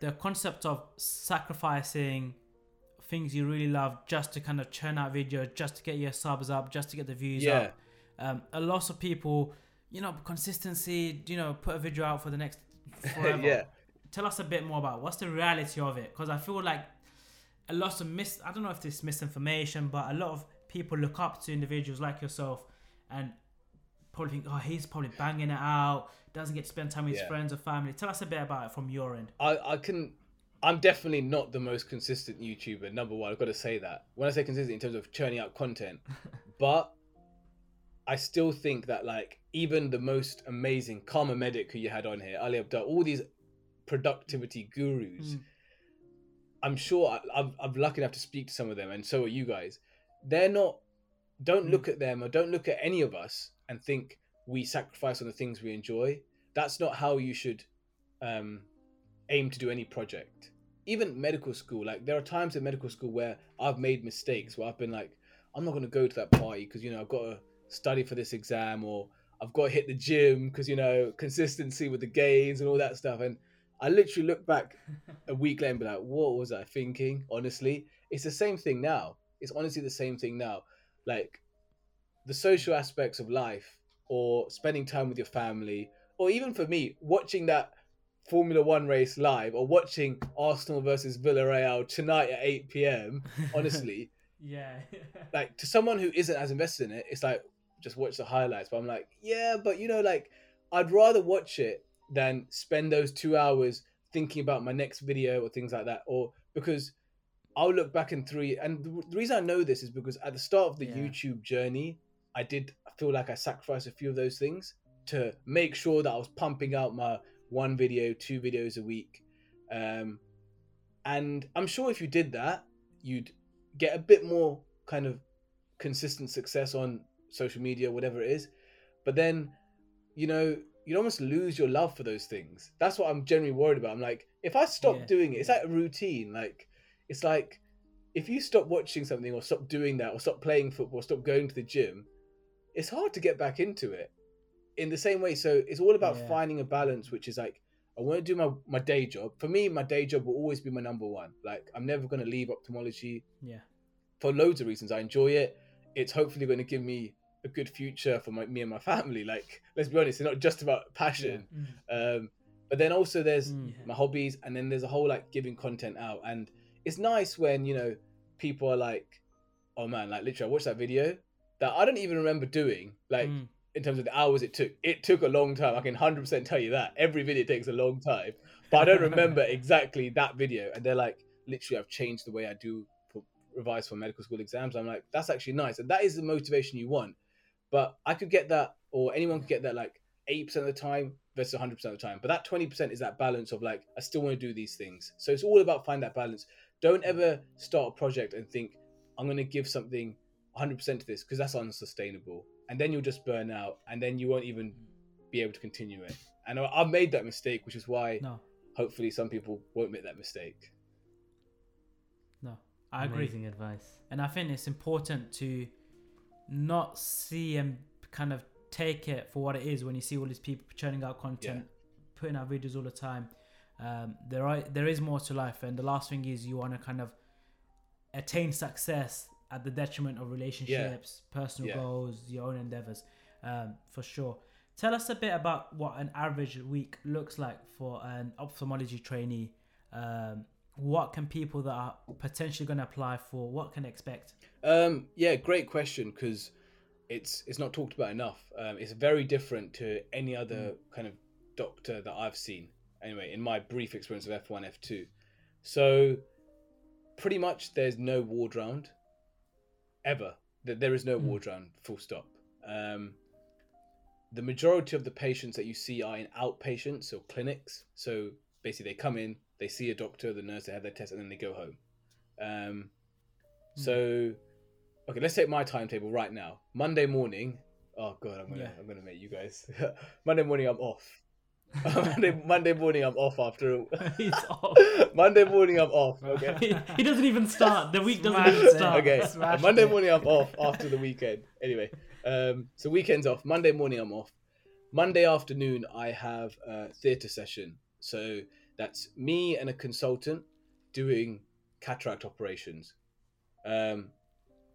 the concept of sacrificing things you really love just to kind of churn out videos, just to get your subs up, just to get the views yeah, up. Um, a lot of people, you know, consistency. You know, put a video out for the next forever. yeah. Tell us a bit more about what's the reality of it, because I feel like a lot of mis. I don't know if this misinformation, but a lot of people look up to individuals like yourself and probably think, oh, he's probably banging it out. Doesn't get to spend time with his friends or family. Tell us a bit about it from your end. I, I can I'm definitely not the most consistent YouTuber. Number one, I've got to say that. When I say consistent in terms of churning out content, but I still think that like even the most amazing Kharma Medic who you had on here, Ali Abdaal, all these productivity gurus, Mm. I'm sure I, I'm, I'm lucky enough to speak to some of them, and so are you guys. They're not. Don't Mm. look at them or don't look at any of us and think we sacrifice on the things we enjoy. That's not how you should um, aim to do any project. Even medical school, like there are times in medical school where I've made mistakes where I've been like, I'm not going to go to that party because you know I've got to study for this exam or I've got to hit the gym because you know consistency with the gains and all that stuff. And I literally look back a week later and be like, what was I thinking? Honestly, it's the same thing now. It's honestly the same thing now. Like the social aspects of life or spending time with your family or even for me watching that Formula One race live or watching Arsenal versus Villarreal tonight at 8 p.m. Honestly, Yeah. like to someone who isn't as invested in it, it's like just watch the highlights. But I'm like, yeah, but you know, like I'd rather watch it than spend those two hours thinking about my next video or things like that. Or because I'll look back in three, and the, reason I know this is because at the start of the Yeah. YouTube journey, I did feel like I sacrificed a few of those things to make sure that I was pumping out my one video, two videos a week. Um, and I'm sure if you did that, you'd get a bit more kind of consistent success on social media, whatever it is. But then, you know, you'd almost lose your love for those things. That's what I'm generally worried about. I'm like, if I stop Yeah. doing it, it's like a routine. Like, it's like if you stop watching something or stop doing that or stop playing football, stop going to the gym, it's hard to get back into it in the same way. So it's all about Yeah. finding a balance, which is like, I want to do my, my day job. For me, my day job will always be my number one. Like, I'm never going to leave ophthalmology yeah. for loads of reasons. I enjoy it. It's hopefully going to give me a good future for my, me and my family. Like, let's be honest, it's not just about passion. Um, but then also there's Mm. Yeah. my hobbies, and then there's a whole like giving content out. And it's nice when you know people are like, "Oh man, like literally, I watched that video that I don't even remember doing." Like Mm. in terms of the hours it took, it took a long time. I can hundred percent tell you that every video takes a long time, but I don't remember exactly that video. And they're like, literally, I've changed the way I do for revise for medical school exams. I'm like, that's actually nice, and that is the motivation you want. But I could get that, or anyone could get that, like eighty percent of the time versus hundred percent of the time. But that twenty percent is that balance of like, I still want to do these things. So it's all about find that balance. Don't ever start a project and think I'm going to give something 100% to this because that's unsustainable. And then you'll just burn out and then you won't even be able to continue it. And I- I've made that mistake, which is why No, hopefully some people won't make that mistake. no, I agree. Amazing advice. And I think it's important to not see and kind of take it for what it is when you see all these people churning out content, putting out videos all the time. Um, there are there is more to life, and the last thing is you want to kind of attain success at the detriment of relationships, personal Yeah. goals, your own endeavors, um, for sure. Tell us a bit about what an average week looks like for an ophthalmology trainee. Um, what can people that are potentially going to apply for? What can expect? Um, yeah, great question because it's it's not talked about enough. Um, it's very different to any other kind of doctor that I've seen. Anyway, in my brief experience of F1, F2, so pretty much there's no ward round ever. That there is no Mm. ward round. Full stop. Um, the majority of the patients that you see are in outpatients or clinics. So basically, they come in, they see a doctor, the nurse, they have their test, and then they go home. Um, so, okay, let's take my timetable right now. Monday morning. Oh god, I'm gonna Yeah. I'm gonna make you guys. Monday morning, I'm off. Monday Monday morning, I'm off after. He's off. Monday morning, I'm off. Okay. he, he doesn't even start. The week doesn't Smashed even it. start. okay. Smashed Monday it. morning I'm off after the weekend. Anyway, um, so weekend's off. Monday morning I'm off. Monday afternoon I have a theatre session. So that's me and a consultant doing cataract operations. Um,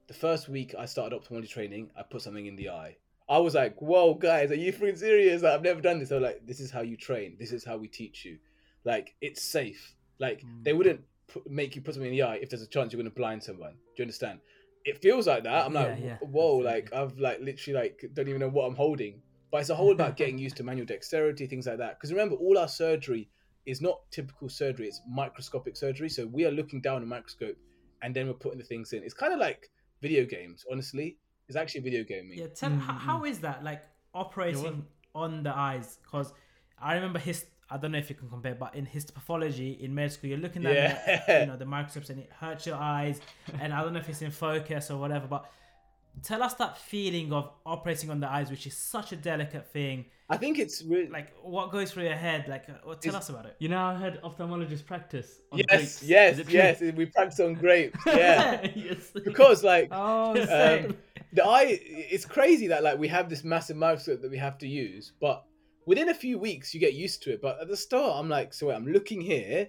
the first week I started ophthalmology training, I put something in the eye. I was like, "Whoa, guys, are you freaking serious? Like, I've never done this." They're like, "This is how you train. This is how we teach you. Like, it's safe. Like, Mm. they wouldn't put, make you put something in the eye if there's a chance you're going to blind someone. Do you understand? It feels like that. I'm like, Yeah, yeah, whoa, absolutely. like I've like literally like don't even know what I'm holding. But it's a whole about getting used to manual dexterity, things like that. Because remember, all our surgery is not typical surgery; it's microscopic surgery. So we are looking down a microscope, and then we're putting the things in. It's kind of like video games, honestly. It's actually video gaming. Yeah, tell Mm, how, how is that like operating on the eyes? Because I remember his. I don't know if you can compare, but in histopathology in med school, you're looking at the, you know the microscopes and it hurts your eyes. and I don't know if it's in focus or whatever, but tell us that feeling of operating on the eyes, which is such a delicate thing. I think it's really Like what goes through your head? Like, uh, well, tell us about it. You know, I heard ophthalmologists practice. On yes, grapes. yes, Is it true? yes. We practice on grapes. Yeah, yes. because like Oh, Um, same. The eye it's crazy that like we have this massive microscope that we have to use but within a few weeks you get used to it. But at the start i'm like so wait, i'm looking here.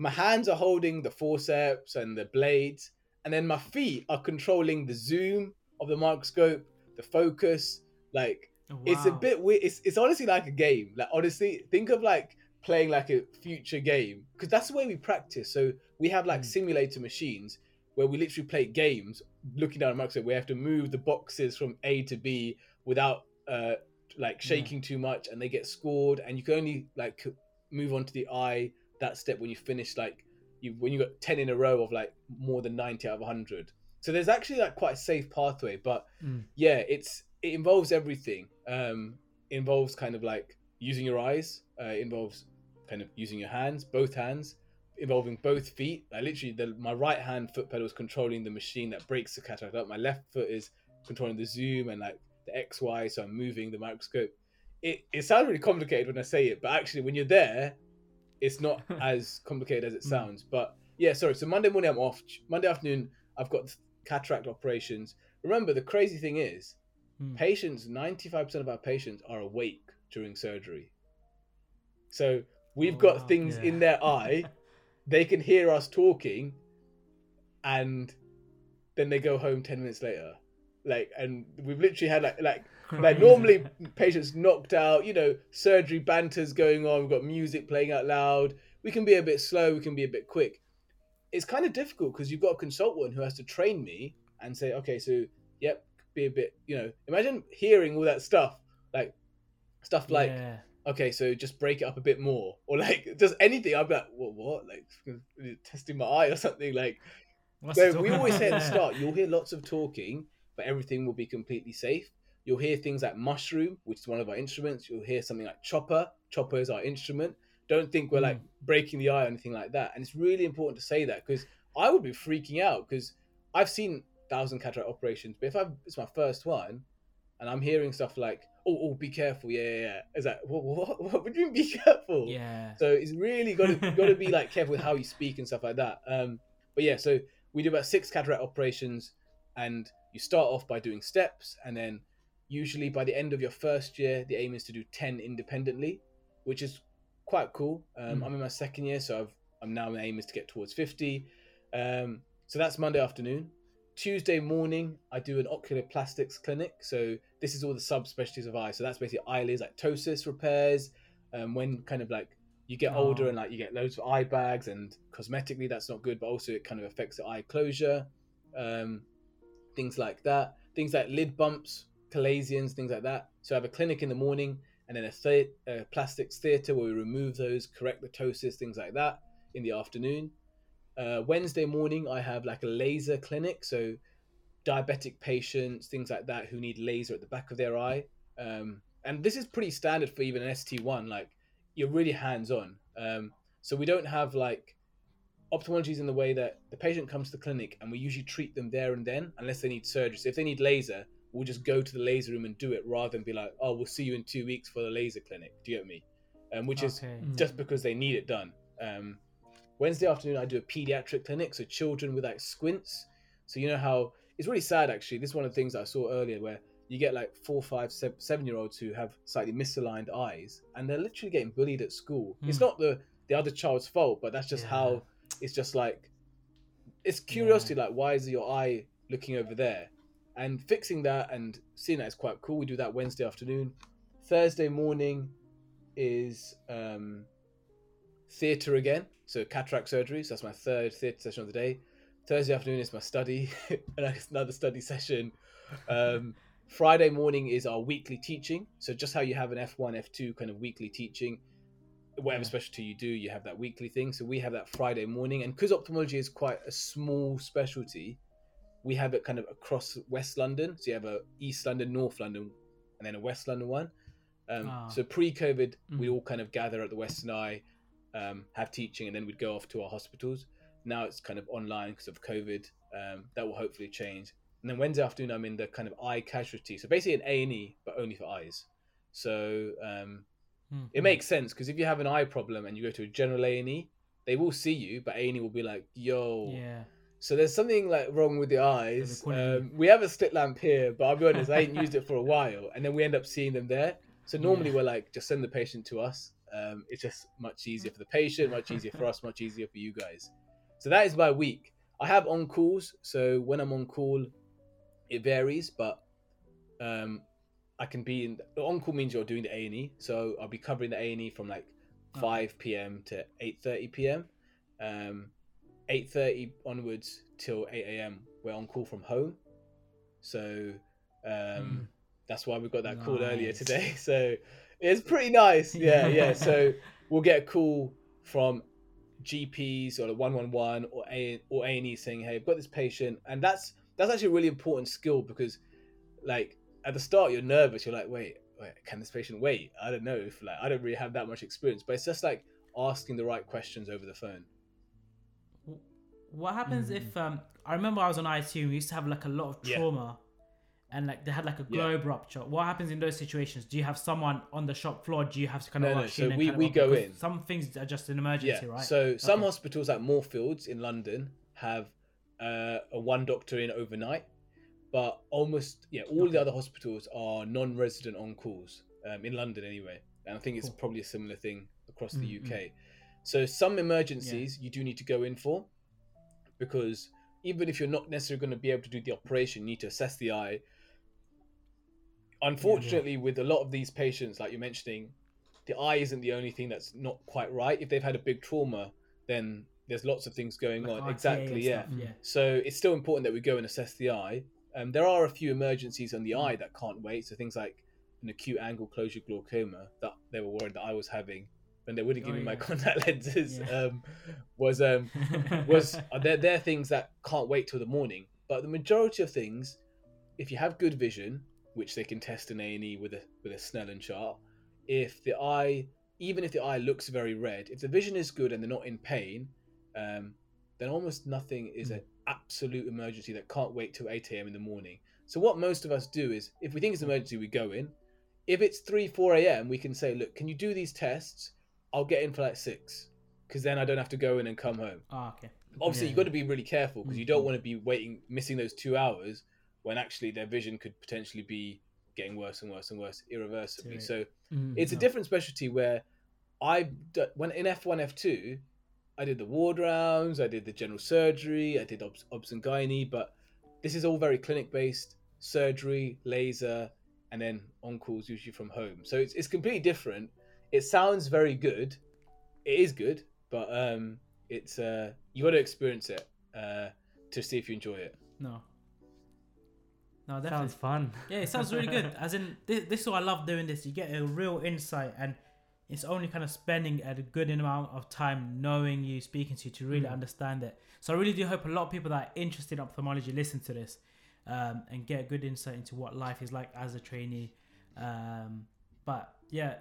My hands are holding the forceps and the blades and then my feet are controlling the zoom of the microscope the focus like it's a bit weird it's, it's honestly like a game. Like honestly think of like playing like a future game because that's the way we practice. So we have like Mm. simulator machines where we literally play games looking down a microscope we have to move the boxes from a to b without uh like shaking too much and they get scored and you can only like move on to the eye that step when you finish like you when you got 10 in a row of like more than 90 out of 100 so there's actually like quite a safe pathway but Mm. yeah it's it involves everything. Um involves kind of like using your eyes uh, involves kind of using your hands both hands involving both feet like literally the, my right hand foot pedal is controlling the machine that breaks the cataract up my left foot is controlling the zoom and like the xy so i'm moving the microscope it, it sounds really complicated when i say it but actually when you're there it's not as complicated as it Mm. sounds but yeah sorry so monday morning i'm off monday afternoon i've got cataract operations remember the crazy thing is Mm. patients 95% of our patients are awake during surgery so we've Oh, got wow. things Yeah. in their eye they can hear us talking and then they go home 10 minutes later. Like and we've literally had like like like normally patients knocked out you know surgery banters going on we've got music playing out loud. We can be a bit slow we can be a bit quick. It's kind of difficult because you've got a consultant who has to train me and say okay so yep be a bit you know. Imagine hearing all that stuff like stuff like yeah. Okay, so just break it up a bit more, or like just anything. I'd be like, what, what, like testing my eye or something. Like, What's so we always say at the start, you'll hear lots of talking, but everything will be completely safe. You'll hear things like mushroom, which is one of our instruments. You'll hear something like chopper. Chopper is our instrument. Don't think we're like hmm. breaking the eye or anything like that. And it's really important to say that because I would be freaking out because I've seen thousand cataract operations, but if I it's my first one, and I'm hearing stuff like, "Oh, oh, be careful," yeah, yeah, yeah. It's like, what, what, what, what do you mean, be careful? Yeah. So it's really got to got to be like careful with how you speak and stuff like that. Um, but yeah, so we do about six cataract operations, and you start off by doing steps, and then usually by the end of your first year, the aim is to do ten independently, which is quite cool. Um, Mm. I'm in my second year, so I've, I'm now my aim is to get towards fifty. Um, so that's Monday afternoon. Tuesday morning, I do an ocular plastics clinic. So this is all the subspecialties of eye. So that's basically eyelids, like ptosis repairs. Um, when kind of like you get older Oh. and like you get loads of eye bags, and cosmetically that's not good, but also it kind of affects the eye closure. Um, things like that. Things like lid bumps, chalazions, things like that. So I have a clinic in the morning and then a, thea- a plastics theatre where we remove those, correct the ptosis, things like that in the afternoon. Uh, Wednesday morning, I have like a laser clinic. So diabetic patients, things like that, who need laser at the back of their eye. Um, and this is pretty standard for even an ST1. Like you're really hands on. Um, so we don't have like ophthalmology in the way that the patient comes to the clinic and we usually treat them there and then, unless they need surgery. So if they need laser, we'll just go to the laser room and do it rather than be like, oh, we'll see you in two weeks for the laser clinic. Do you get me? Um, which is Okay. just because they need it done. Um, Wednesday afternoon, I do a pediatric clinic, so children with like squints. So you know how it's really sad actually. This is one of the things I saw earlier where you get like four, five, se- seven year olds who have slightly misaligned eyes, and they're literally getting bullied at school. It's Hmm. not the the other child's fault, but that's just Yeah. how it's just like it's curiosity. Like, why is your eye looking over there? And fixing that and seeing that is quite cool. We do that Wednesday afternoon. Thursday morning is um, theatre again. So cataract surgery. So that's my third theatre session of the day. Thursday afternoon is my study, another study session. Um, Friday morning is our weekly teaching. So just how you have an F1, F2 kind of weekly teaching, whatever Yeah. specialty you do, you have that weekly thing. So we have that Friday morning, and because ophthalmology is quite a small specialty, we have it kind of across West London. So you have a East London, North London, and then a West London one. Um, Ah. So pre-COVID, we Mhm. all kind of gather at the Western Eye, um, have teaching, and then we'd go off to our hospitals. Now it's kind of online because of COVID. Um, that will hopefully change. And then Wednesday afternoon, I'm in the kind of eye casualty. So basically an A and E, but only for eyes. So um, Hmm. it makes sense because if you have an eye problem and you go to a general A and E, they will see you, but A and E will be like, "Yo." Yeah. So there's something like wrong with the eyes. Um, we have a slit lamp here, but I'll be honest, I ain't used it for a while, and then we end up seeing them there. So normally Yeah. we're like, just send the patient to us. Um, it's just much easier for the patient, much easier for us, much easier for you guys. So that is my week. I have on calls, so when I'm on call, it varies, but um, I can be in on call means you're doing the A and E, so I'll be covering the A and E from like 5 p.m. to 8:30 p.m. Um, 8:30 onwards till 8 a.m. We're on call from home, so um, that's why we got that call earlier today. So it's pretty nice. Yeah, yeah. So we'll get a call from GPs or the 111 or A or A and E saying, "Hey, I've got this patient," and that's that's actually a really important skill because, like, at the start you're nervous. You're like, "Wait, wait, can this patient wait?" I don't know if like I don't really have that much experience, but it's just like asking the right questions over the phone. What happens if um? I remember I was on IT we used to have like a lot of Yeah. And like they had like a Yeah. globe rupture. What happens in those situations? Do you have someone on the shop floor? Do you have to kind of No, no, rush so in? and we- we go in. Some things are just an emergency, yeah. right? So some Okay. hospitals like Moorfields in London have uh, a one doctor in overnight, but almost yeah, all Okay. the other hospitals are non-resident on calls um, in London anyway, and I think it's Cool. probably a similar thing across Mm, the UK. So some emergencies you do need to go in for because even if you're not necessarily going to be able to do the operation, you need to assess the eye. Unfortunately, with a lot of these patients, like you're mentioning, the eye isn't the only thing that's not quite right. If they've had a big trauma, then there's lots of things going Like on. RTA Exactly, yeah. stuff, yeah. So it's still important that we go and assess the eye. Um, there are a few emergencies on the Mm. eye that can't wait. So things like an acute angle closure glaucoma that they were worried that I was having when they wouldn't give Oh, me my contact lenses Yeah. um, was um, was are there they're things that can't wait till the morning. But the majority of things, if you have good vision, which they can test in A and E with a with a Snellen chart, if the eye, even if the eye looks very red, if the vision is good and they're not in pain, um, then almost nothing is an absolute emergency that can't wait till 8 a.m. in the morning. So what most of us do is, if we think it's an emergency, we go in. If it's 3, 4 a.m., we can say, look, can you do these tests? I'll get in for like 6, because then I don't have to go in and come home Ah, okay. obviously Yeah, you've got to be really careful because you don't Mhm. want to be waiting missing those two hours when actually their vision could potentially be getting worse and worse and worse irreversibly. Right. so Mm, it's a different specialty where I when in f1 f2 i did the ward rounds i did the general surgery i did obs, obs and gynae but this is all very clinic based surgery laser and then on calls usually from home. So it's, it's completely different. It sounds very good. It is good but um it's uh you got to experience it uh to see if you enjoy it. No. No, definitely. Sounds fun. Yeah, it sounds really good. As in, this, this is what I love doing this. You get a real insight, and it's only kind of spending a good amount of time knowing you, speaking to you, to really Mm. understand it. So I really do hope a lot of people that are interested in ophthalmology listen to this um, and get a good insight into what life is like as a trainee. Um, but yeah,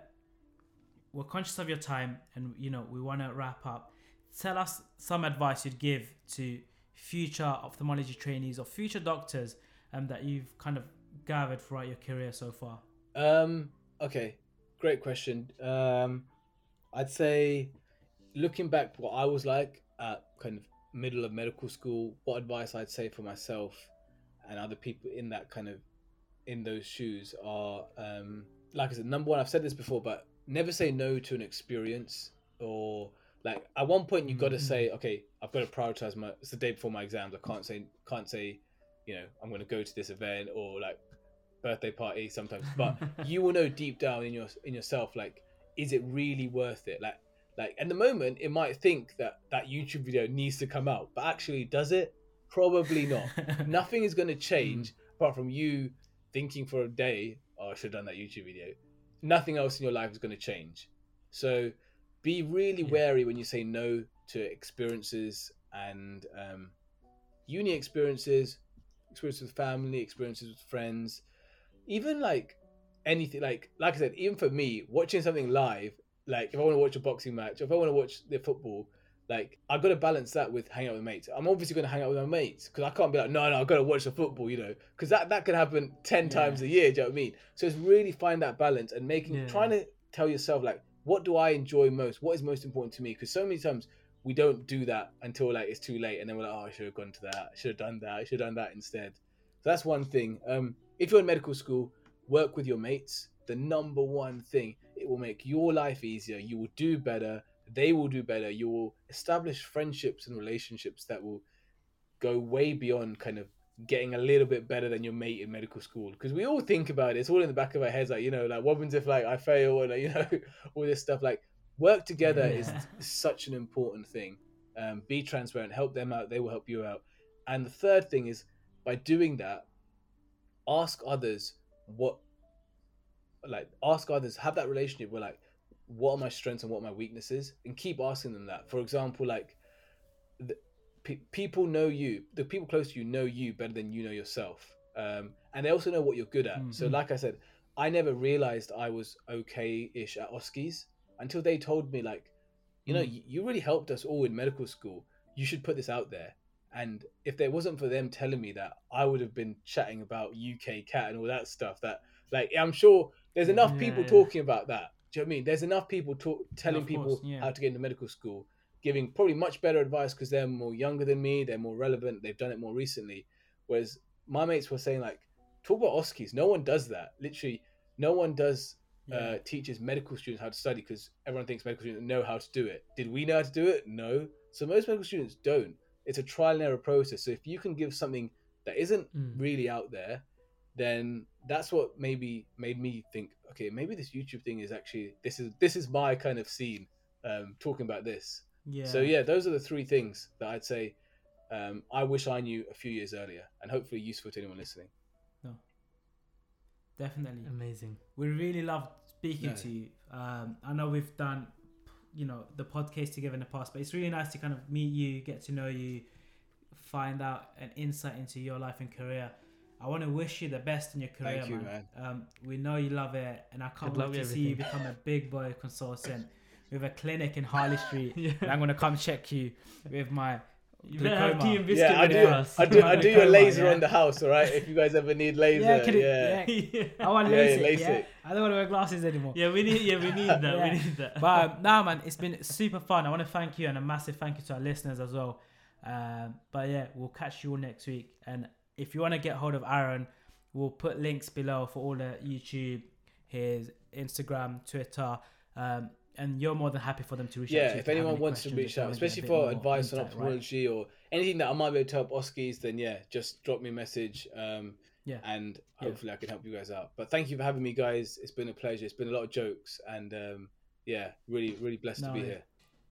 we're conscious of your time, and you know we want to wrap up. Tell us some advice you'd give to future ophthalmology trainees or future doctors um, that you've kind of gathered throughout your career so far. Um, okay, great question. Um, I'd say looking back, what I was like at kind of middle of medical school, what advice I'd say for myself and other people in that kind of in those shoes are um, like I said, number one, I've said this before, but never say no to an experience or like at one point you've got to say, okay, I've got to prioritize my. It's the day before my exams. I can't say can't say, you know, I'm going to go to this event or like birthday party sometimes. But you will know deep down in your in yourself, like, is it really worth it? Like, like at the moment, it might think that that YouTube video needs to come out, but actually, does it? Probably not. Nothing is going to change apart from you thinking for a day, oh, I should have done that YouTube video. Nothing else in your life is going to change. So be really Yeah. wary when you say no to experiences and um, uni experiences, experiences with family, experiences with friends, even like anything. Like like I said, even for me, watching something live, like if I want to watch a boxing match, if I want to watch the football, like I've got to balance that with hanging out with mates. I'm obviously going to hang out with my mates because I can't be like, no, no, I've got to watch the football, you know, because that that can happen ten Yeah. times a year. Do you know what I mean? So it's really find that balance and making Yeah. trying to tell yourself like, what do I enjoy most? What is most important to me? Because so many times we don't do that until like it's too late, and then we're like, oh, I should have gone to that. I should have done that. I should have done that instead. So that's one thing. Um, if you're in medical school, work with your mates. The number one thing, it will make your life easier. You will do better. They will do better. You will establish friendships and relationships that will go way beyond kind of getting a little bit better than your mate in medical school. Because we all think about it. It's all in the back of our heads. Like, you know, like what happens if like I fail and like, you know, all this stuff. Like work together is such an important thing. Um, be transparent, help them out. They will help you out. And the third thing is by doing that, ask others what like ask others have that relationship where like what are my strengths and what are my weaknesses and keep asking them that for example like the, pe- people know you the people close to you know you better than you know yourself um, and they also know what you're good at so Mhm. like i said i never realized i was okay-ish at OSCEs until they told me like you know Mm. you, really helped us all in medical school. You should put this out there. And if there wasn't for them telling me that i would have been chatting about UKCAT and all that stuff that like i'm sure there's enough Yeah, people yeah. talking about that. Do you know what i mean? There's enough people talk, telling people yeah. how to get into medical school giving probably much better advice because they're more younger than me they're more relevant they've done it more recently. Whereas my mates were saying like talk about OSCEs no one does that. Literally no one does uh, teaches medical students how to study because everyone thinks medical students know how to do it. Did we know how to do it? No. So most medical students don't. It's a trial and error process. So if you can give something that isn't Mm. really out there, then that's what maybe made me think, okay, maybe this YouTube thing is actually this is this is my kind of scene um, talking about this. yeah. So yeah, those are the three things that I'd say um, I wish I knew a few years earlier, and hopefully useful to anyone listening. Definitely. Amazing. We really loved speaking No. to you. Um, I know we've done, you know, the podcast together in the past, but it's really nice to kind of meet you, get to know you, find out an insight into your life and career. I want to wish you the best in your career, Thank you, man. Um, we know you love it, and I can't Good wait to with see you become a big boy consultant with a clinic in Harley Street. Yeah. And I'm gonna come check you with my You better have glaucoma. tea and biscuit Yeah, I ready do. us. I do. I do your laser yeah. on the house. All right. If you guys ever need laser, Yeah, yeah. it- yeah. I want Yeah, yeah, Yeah, I don't want to wear glasses anymore. Yeah, we need. Yeah, we need that. Yeah. We need that. But um, now, man, it's been super fun. I want to thank you and a massive thank you to our listeners as well. Um, but yeah, we'll catch you all next week. And if you want to get hold of Aaron, we'll put links below for all the YouTube, his Instagram, Twitter. Um, and you're more than happy for them to reach out Yeah, to you if anyone any wants to reach out, wanna get a especially for advice on insight, right? or anything that I might be able to help OSCEs, then yeah, just drop me a message. Um, Yeah. and Yeah. hopefully I can help you guys out. But thank you for having me, guys. It's been a pleasure. It's been a lot of jokes, and um, yeah, really, really blessed to be yeah. here.